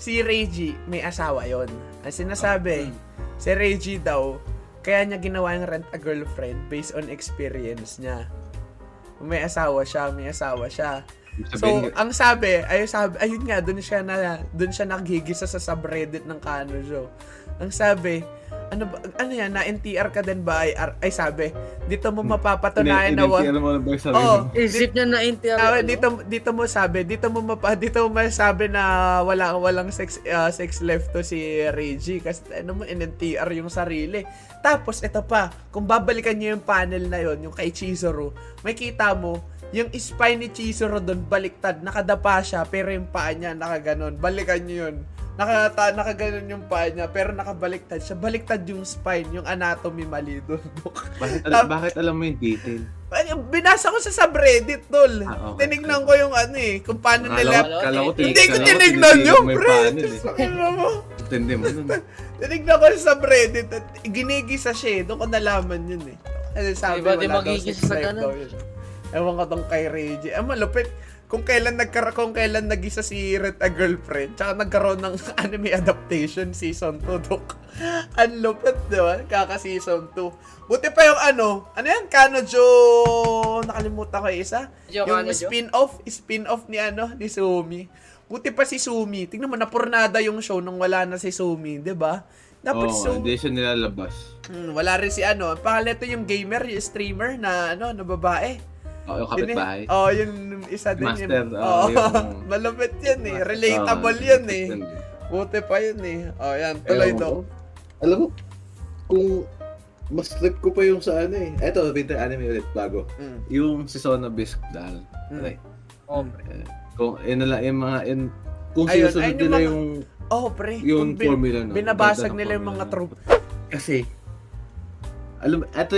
Si Reggie, may asawa yon. Ang sinasabi, si Reggie daw, kaya niya ginawa yung rent a girlfriend based on experience niya. May asawa siya, may asawa siya. So, ang sabi, ay sabi, ayun nga, doon siya na doon siya naghigisa sa subreddit ng Kanojo. Ang sabi, ano ba, ano yan, na NTR ka din ba? Ay, ar- ay sabi, dito mo mapapatunayan na wa- Identity mo na ba Oo. mo? Isip niya na NTR. Ano? dito dito mo sabi, dito mo mapa, dito mo masabi na wala walang sex ah, sex left to si Reggie kasi ano mo NTR yung sarili. Tapos ito pa, kung babalikan niyo yung panel na yon, yung kay Chizuru, may kita mo yung spine ni Chizuru doon baliktad, nakadapa siya pero yung paa niya nakaganon. Balikan niyo yun. Nakata nakaganon yung paa niya pero nakabaliktad siya. Baliktad yung spine, yung anatomy mali doon. Bakit, alam, bakit alam mo yung detail? Binasa ko sa subreddit, tol. Ah, okay. Tinignan ko yung ano eh, kung paano Kala, nila... kala ko, Hindi ko tinignan yung pre. eh. Ano mo? Tindi mo nun. Tinignan ko sa subreddit at ginigisa siya eh. Doon ko nalaman yun eh. Kasi sabi Iba wala daw sa ganun. Ewan ko tong kay Reggie. Ang malupit. Kung kailan nagkara kung kailan nagisa si Red a girlfriend, tsaka nagkaroon ng anime adaptation season 2, dok. Ang lupit, di ba? Kaka season 2. Buti pa yung ano, ano yan? Kanojo, nakalimutan ko yung isa. Jo, yung Kanojo? spin-off, spin-off ni ano, ni Sumi. Buti pa si Sumi. Tingnan mo, napurnada yung show nung wala na si Sumi, di ba? Dapat Oo, Sumi. hindi siya nilalabas. Hmm, wala rin si ano. Pangalan yung gamer, yung streamer na ano, na babae. Oo, yung Yun eh. kapitbahay. Oh, yun isa din Master, yun. oo, Oo, yung- malupit yan eh. Oo, Relatable yan eh. yun. Buti pa yun eh. Oh, yan. Tuloy Ewan daw. ko. Alam mo, kung mas trip ko pa yung sa ano eh. Eto, winter anime ulit, bago. Mm. Yung si Sona Bisque dahil. Mm. Like, Oh, kung yun lang, yung mga, yun, kung sinusunod nila mga- yung Oh, pre. Yung bin- formula nun. Binabasag nila yung mga troop. Kasi, alam, ito,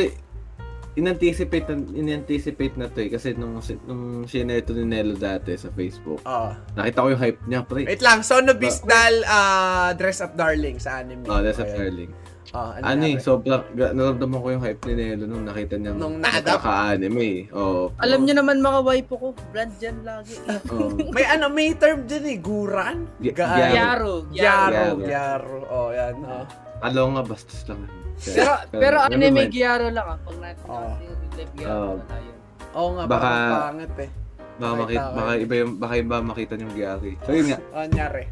in-anticipate, na- in-anticipate na to eh. Kasi nung, nung shinare to ni Nelo dati sa Facebook, Oh. nakita ko yung hype niya, pre. Wait lang, Son of Beastdal, ah, Dress Up Darling sa anime. Oh, a Ayan. darling. Oh, ano, Ano eh, sobrang, naramdaman ko yung hype ni Nelo nung nakita niya Nung na-adapt? ka-anime eh. Oo. Alam niyo naman mga waifu ko, brand dyan lagi. Oo. May ano, may term din eh, guran? Gyaro. Gyaro, Gyaro. gyaro. Oh, yan. Oh. Alo nga, bastos lang. Pero, pero never anime gyaro lang ah. Pag natin natin yung live gyaro, Oo. Oo nga, Baka- parang pangit eh. Baka, makita, baka iba yung, baka iba makita yung Gary. So yun nga, Oh, nangyari.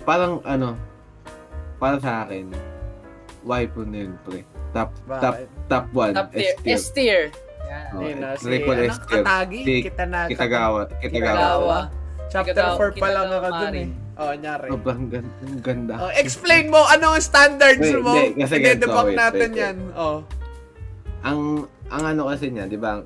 parang ano, para sa akin, waifu na yun, pre. Top, Bakit? top, top 1, Top tier. S tier. S tier. Yan. Oh, Ayun na, si, triple ano, S tier. Katagi? Si Kitanaga. Kitagawa, Kitagawa. Kitagawa. Chapter Kitagawa- 4 pa lang ako dun eh. Oh, nangyari. Sobrang ganda. Ang ganda. Oh, explain mo, ano ang standards Wait, mo? hindi, kasi ganito, wait, natin wait, wait. yan. Oh. Ang, ang ano kasi niya, di ba,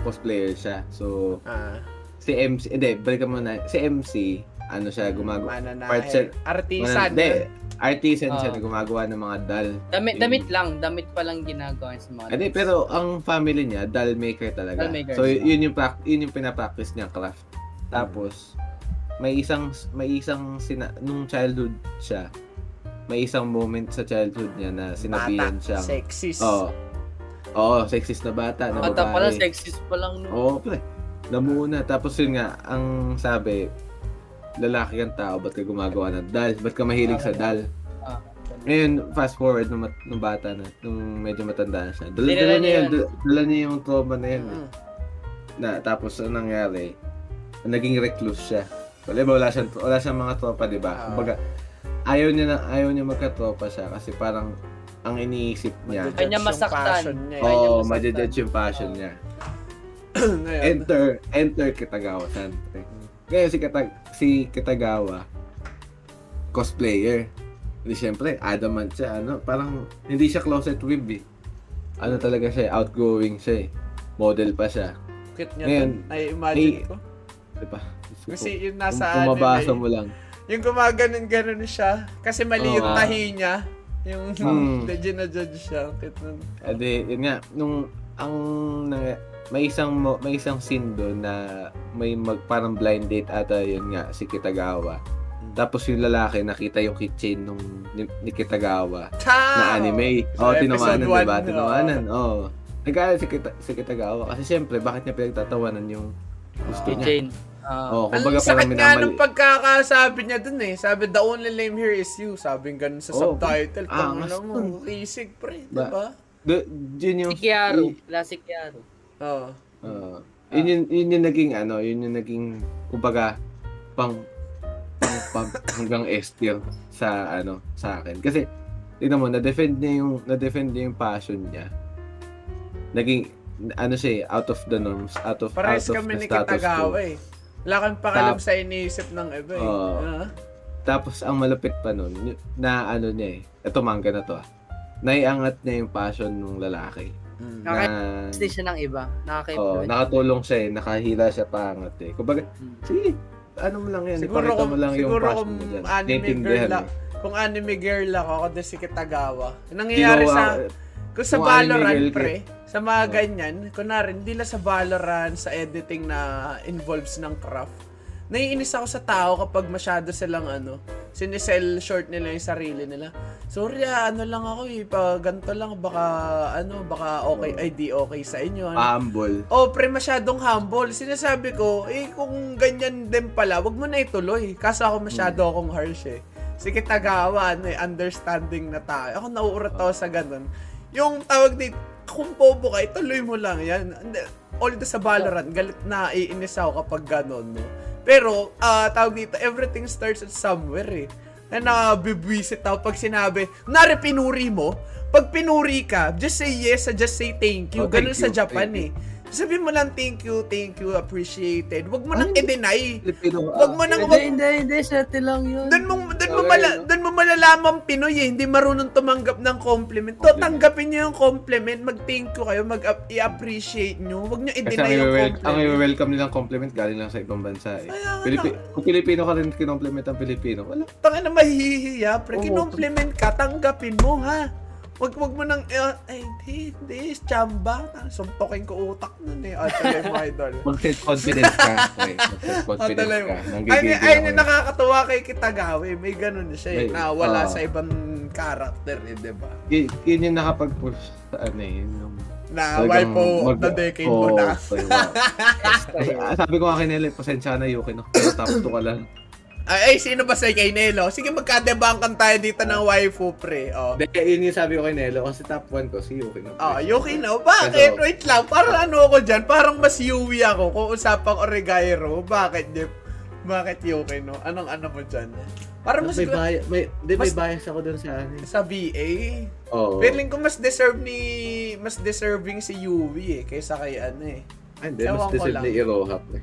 cosplayer siya. So, Ah, si MC, hindi, balikan mo na, si MC, ano siya, gumagawa, mananahe. part siya- Artisan. Hindi, artisan siya Ah. na gumagawa ng mga doll. Damit, Yung- damit lang. Damit pa lang ginagawa sa mga Hindi, pero ang family niya, doll maker talaga. Doll maker so, siya. yun yung, prac- yun yung pinapractice niya, craft. Tapos, may isang, may isang, sina, nung childhood siya, may isang moment sa childhood niya na sinabihan siya. Sexist. Oo. Oo, sexist na bata, na Bata pa lang, babae. sexist pa lang. No? Oo, pre. Namuna. Tapos yun nga, ang sabi, lalaki kang tao, ba't ka gumagawa ng doll? Ba't ka mahilig sa doll? Ah, Ngayon, fast forward nung, mat- nung bata na, nung medyo matanda na siya. Dala, dala niya yun, dala, dala niya yung trauma na yun. eh. Mm. Na, tapos, ang nangyari, naging recluse siya. Wala ba, wala siyang, wala siyang mga tropa, di ba? Ah. Kumbaga, ayaw niya na, ayaw niya magka-tropa siya kasi parang, ang iniisip niya, Kanya yung masaktan. niya. eh. Kanya oh, masaktan. madjudge yung passion niya. Enter enter Kitagawa san. Ngayon si Kitag si Kitagawa cosplayer. Hindi syempre adamant siya ano, parang hindi siya closet with eh. Ano talaga siya, outgoing siya eh. Model pa siya. Cute niya Ngayon, dun. Ay-imagine eh, ko. Di ba? Kasi yung nasa pumabasa anime, mo lang. yung gumaganon-ganon siya. Kasi mali yung Oo. tahi niya. Yung Hmm. medyo na-judge siya. Cute nun. Edi, yun nga, nung ang nang- may isang may isang scene doon na may mag parang blind date ata yun nga si Kitagawa. Tapos yung lalaki nakita yung keychain nung ni, ni Kitagawa na anime. So, Oh, tinawanan, diba? oo. Tinawanan, oh. Nagalit si, Kita, si Kitagawa kasi syempre bakit niya pinagtatawanan yung gusto niya. Jane. Ah, Oh, Ang kumbaga sakit parang nga minamali. nung pagkakasabi niya dun eh. Sabi, the only name here is you. Sabi ganun sa Oo. subtitle. Ah, ano mo, kisig pre. Ba- Diba? Do- yun yung si Kiaro. Classic Kiaro. Oo. Oo. yun, yung, yun yung naging ano, yun yung naging kumbaga pang pang, pang hanggang S tier sa ano sa akin. Kasi tingnan mo, na-defend niya yung na-defend niya yung passion niya. Naging ano siya eh, out of the norms, out of Pares out of kami the ni status Kitagawa quo. eh. Wala kang pakialam Tap- sa iniisip ng iba eh. Oo. Ah. Tapos ang malupit pa nun, na ano niya eh, ito manga na to ah. Naiangat niya yung passion ng lalaki. Mm. Na, Kasi siya ng iba. oh, Nakaka-influence. nakatulong siya eh, nakahila siya pangat eh. Kumbaga, Hmm. sige, ano mo lang yan, Siguro ipakita kung, mo lang yung passion kung mo dyan. anime girl eh. kung anime girl ako, ako din si Kitagawa. Nangyayari sa, kung sa Valorant pre, sa mga Oh. ganyan, kunwari, hindi lang sa Valorant, sa editing na involves ng craft. Naiinis ako sa tao kapag masyado silang ano, sinisell short nila yung sarili nila. Sorry ah, ano lang ako eh, pa ganito lang, baka ano, baka okay, ay di okay sa inyo. Ano. Humble. Oh, pre, masyadong humble. Sinasabi ko, eh, kung ganyan din pala, wag mo na ituloy. Kaso ako masyado akong harsh eh. Sige, tagawa, ano eh, understanding na tayo. Ako nauurat ako sa ganun. Yung tawag dito, kung bobo ka, ituloy mo lang yan. Hindi, Although sa Valorant, galit na iinis ako kapag ganun, no? Pero, ah tawag dito, everything starts at somewhere eh. Na nabibwisit ako pag sinabi, nari pinuri mo, pag pinuri ka, just say yes, just say thank you. Oh, Ganun thank sa you, Japan eh. Sabi mo lang thank you, thank you, appreciated. Wag mo nang Ay, i-deny. Wag mo nang Hindi, hindi, hindi. Swerte lang yun. Doon mo doon mo Okay, mala, no? doon mo malalaman Pinoy eh, hindi marunong tumanggap ng compliment. To Compliment. tanggapin niyo yung compliment, mag-thank you kayo, mag i-appreciate niyo. Wag niyo i-deny yung i-wel- ang compliment. i-welcome nilang compliment galing lang sa ibang bansa eh. Pilipi- kung Pilipino ka rin kinompliment ang Pilipino, wala. Tangin na mahihiya, pre. Kinompliment ka, tanggapin mo, ha? Wag, wag mo nang, eh, ay, hindi, hindi, chamba. Suntokin ko utak nun eh. At talaga mga idol. Mag-self-confidence ka. Okay, mag-self-confidence Talaga. ka. Ay, ay, ako. ay, nakakatuwa kay Kitagawi. May ganun siya eh, na wala ah. sa ibang character eh, di ba? Y- yun yung nakapag-push sa ano eh. Yung Na talagang wife of mag- the decade Oo, mo na. Ah, Sabi ko nga kay Nelly, pasensya na Yuki, no? Pero top 2 ka lang. Ay, ay, sino ba sa kay Nelo? Sige, magkadebangkan tayo dito ng waifu, pre. Oh. Hindi, yun yung sabi ko kay Nelo kasi top 1 ko si Yuki. No? Ah, Yuki na. Bakit? Pero- Wait lang. Parang ano ako dyan? Parang mas Yui ako kung usapang Oregairo. Bakit, Jeff? Bakit Yuki, no? Anong ano mo dyan? Parang mas... may, bias, may, di, may mas- bias ako dun sa ano. eh. Sa VA. Oo. Feeling ko mas deserve ni... Mas deserving si Yui eh. Kaysa kay ano eh. Ay, hindi, mas deserve ni Irohap eh.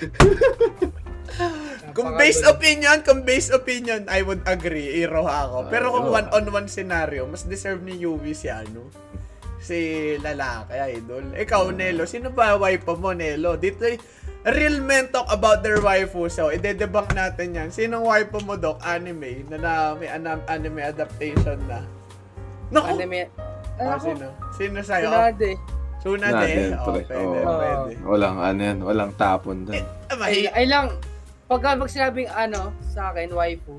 Kung based opinion, kung based opinion, I would agree. Iroha ako. Pero kung Ah, one-on-one scenario, mas deserve ni Yui si ano? Si lalaki, idol. Ikaw, Nelo. Sino ba waifu mo, Nelo? Dito, eh, real men talk about their waifu. So, ide-debunk natin yan. Sinong waifu mo, Doc? Anime. Na, na may anime adaptation na. Naku! Anime. Ah, Ano sino? Sino sa'yo? Sinade. Sunade. Natin, Oh, pwede, Oo. pwede. Walang ano yan, walang tapon doon. Ah, Ay, ay lang, pagka pag sinabing ano, sa akin, waifu,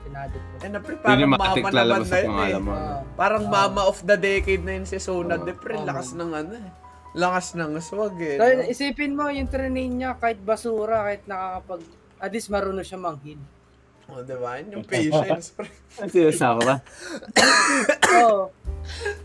sinade ko. Eh, na, pre, Yun parang yung mama matik naman lalabas na sa yun eh. pangalan mo. Ah. Parang Ah. mama of the decade na yun si Sunad. Oo. de pre, Oo. lakas ng ano eh. Lakas ng swag eh. Dahil no? isipin mo, yung train niya, kahit basura, kahit nakakapag, at least marunong siya manghid. Oh, diba? Yun Yung patience, pre. Ano sinasama ba? Oo.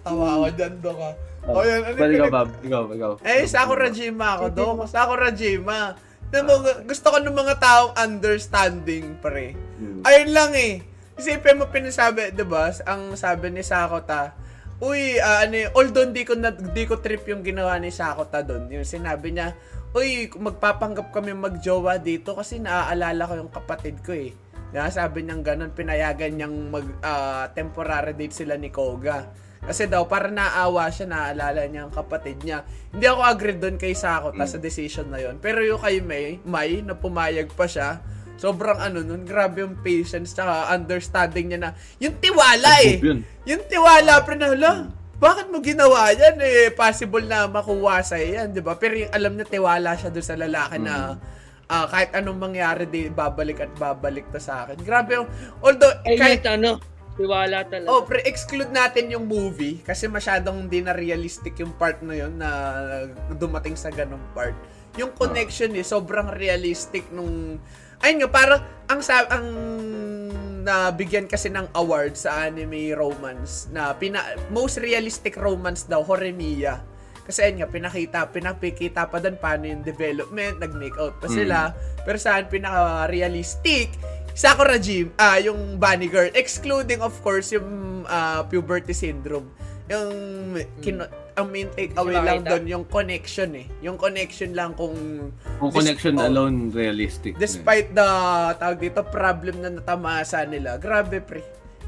Tawa ako dyan, do ka. Oh, yun. Ano Bal, yung ikaw, pinag- Bob. Ikaw, ikaw. Eh, Sakura Jima ako, do. Sakura Jima. Alam mo, gusto ko ng mga taong understanding, pre. Hmm. Ayun lang eh. Isipin mo pinasabi, 'di ba? Ang sabi ni Sakota, Uy, ah, ano, yun, although di ko na, di ko trip yung ginawa ni Sakota doon. Yung sinabi niya, Uy, magpapanggap kami magjowa dito kasi naaalala ko yung kapatid ko eh. Diba? Sabi niyang ganun, pinayagan niyang mag ah, temporary date sila ni Koga. Kasi daw, para naawa siya, naaalala niya ang kapatid niya. Hindi ako agree doon kay Sakota sa decision na yon Pero yung kay May, May, na pumayag pa siya, sobrang ano nun, grabe yung patience tsaka understanding niya na, yung tiwala eh. Yun. Yung tiwala, pre na, hala, bakit mo ginawa yan? Eh, possible na makuha sa'yo yan, di ba? Pero yung alam niya, tiwala siya doon sa lalaki na ah, kahit anong mangyari, di, babalik at babalik to sa akin. Grabe yung, although, Ay, kahit, ano, tiwala talaga. Oh, pre, exclude natin yung movie kasi masyadong hindi na realistic yung part na yun na dumating sa ganong part. Yung connection eh, sobrang realistic nung... Ayun nga, parang ang, sa, ang nabigyan kasi ng award sa anime romance na pina, most realistic romance daw, Horimiya. Kasi ayun nga, pinakita, pinapikita pa doon paano yung development, nag-make out pa sila. Pero saan pinaka-realistic, Sakura Jim, ah, yung bunny girl, excluding of course yung ah, puberty syndrome. Yung kino- ang main take away lang doon yung connection eh. Yung connection lang kung Kung connection oh. alone, realistic. na. despite the tawag dito problem na natamasa nila. Grabe pre.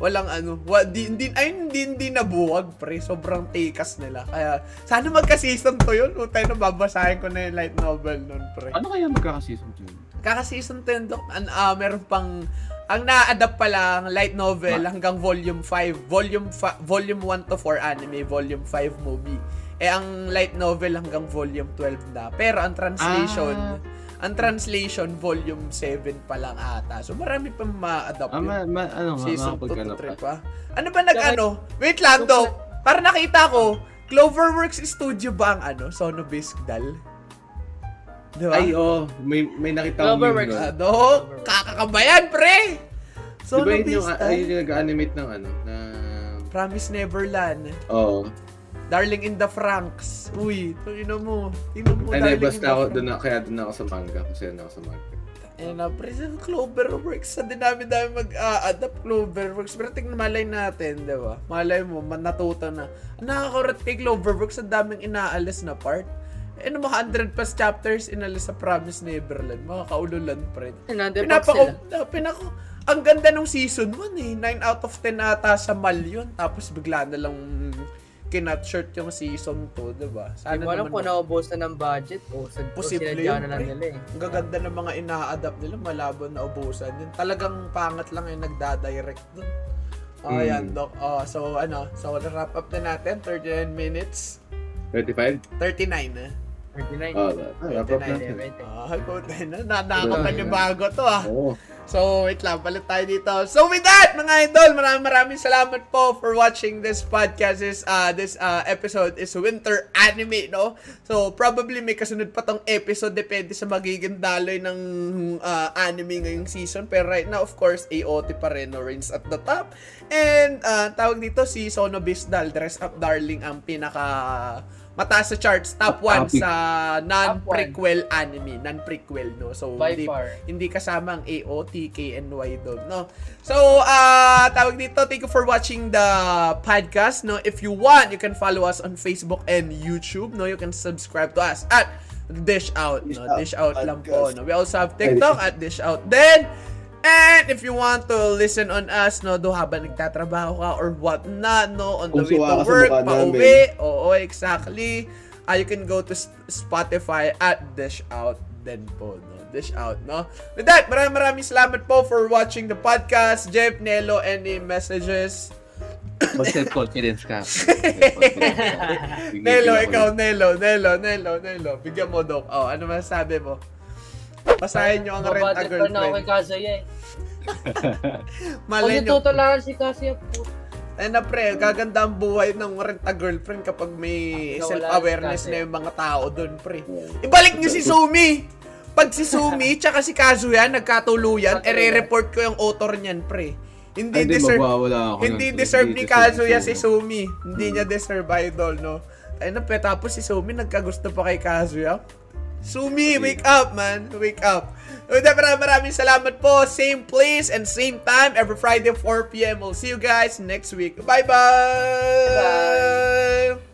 Walang ano, wa, di, hindi, ay, hindi, hindi nabuwag, pre. Sobrang tikas nila. Kaya, sana magka-season to yun. Utay na babasahin ko na yung light novel nun, pre. Ano kaya magkakaseason to yun? Kaka-season 10, Dok. An, ah, meron pang, ang na-adapt pa lang, light novel hanggang volume 5. Volume, fa- volume 1 to 4 anime, volume 5 movie. Eh, ang light novel hanggang volume 12 na. Pero ang translation, Ah. ang translation, volume 7 pa lang ata. So, marami pang ma-adapt Ah, ma, ma, ano Season 2 makapagkano to pa. 3 pa. Ano ba nag-ano? Wait lang, Dok. Para nakita ko, Cloverworks Studio ba ang ano? Sonobisk Dal? Di ba? Ay, oh, may, may nakita ko Ah, nun. Ano? Kakakabayan, pre! Di So, ba yun yung, ay, yung nag-animate ng ano, na... Promise Neverland. Oo. Darling in the Franks. Uy, tingnan mo. Tingnan mo, Ay, hindi, Darling basta in the ako, doon na, kaya doon ako sa manga, kasi doon ako sa manga. Ayan na, pre, sa Cloverworks, sa dinami-dami mag-adapt Cloverworks. Pero tingnan, malay natin, di ba? Malay mo, natuto na. Nakakarat kay Cloverworks, ang daming inaalis na part. Eh, no, mga 100 plus chapters inalis sa Promise Neverland. Mga kaululan, pre. Pinapako, sila. na, pinako, ang ganda nung season 1 eh. 9 out of 10 ata sa mal yun. Tapos bigla na lang kinat-shirt yung season 2, di ba? Hindi mo alam kung naubos na ng budget o sa Posible yun, na lang nila eh. Ang gaganda ng mga ina-adapt nila, malabo na ubusan. Yun talagang pangat lang yung nagdadirect dun. Oh, Mm. yan, Doc. Oh, so, ano, so, wrap up na natin. 39 minutes. 35? 39 na. 39. Oh, wrap up natin. Ah, puta na. Nakakapanibago to, ah. Oo. So, wait lang, palit tayo dito. So, with that, mga idol, maraming maraming salamat po for watching this podcast. This, uh, this uh, episode is winter anime, no? So, probably may kasunod pa tong episode. Depende sa magiging daloy ng uh, anime ngayong season. Pero right now, of course, AOT pa rin, no? Reigns at the top. And, uh, tawag dito si Sono Bisdal, Dress Up Darling, ang pinaka mataas sa charts, top 1 Topic. sa non-prequel anime, non-prequel, no? So, By hindi, far. hindi kasama ang AOT, KNY doon, no? So, ah tawag dito, thank you for watching the podcast, no? If you want, you can follow us on Facebook and YouTube, no? You can subscribe to us at Dish Out, Dish no? Out Dish Out lang po, no? We also have TikTok at Dish Out then And if you want to listen on us, no, do habang nagtatrabaho ka or what not, no, on the way to work, pauwi, oo, exactly. Ah, you can go to Sp- Spotify at Dish Out din po, no? Dish Out, no? With that, maraming maraming salamat po for watching the podcast. Jeff, Nelo, any messages? Concept confidence ka. Nelo, ikaw. Nelo, Nelo, Nelo, Nelo. Bigyan mo, Dok. Oh, ano masasabi mo? Basahin nyo ang rent a Babadit pa na ako kay girlfriend. Kazuya eh. Malay Kung nyo. tutularan si Kazuya po. Ay na pre, gaganda ang buhay ng rent a girlfriend kapag may Nawala self-awareness na yung mga tao doon, pre. Ibalik nyo si Sumi! Pag si Sumi tsaka si Kazuya nagkatuluyan, ere-report ko yung author niyan, pre. Hindi Ay, Hindi, deserve ako. hindi nun. deserve ni Kazuya si. Sumi. Hindi niya deserve idol, no? Ay na pre, tapos si Sumi nagkagusto pa kay Kazuya. Sumi, wake up, man. Wake up. That, maraming maraming salamat po. Same place and same time every Friday 4 p.m. We'll see you guys next week. Bye-bye! Bye.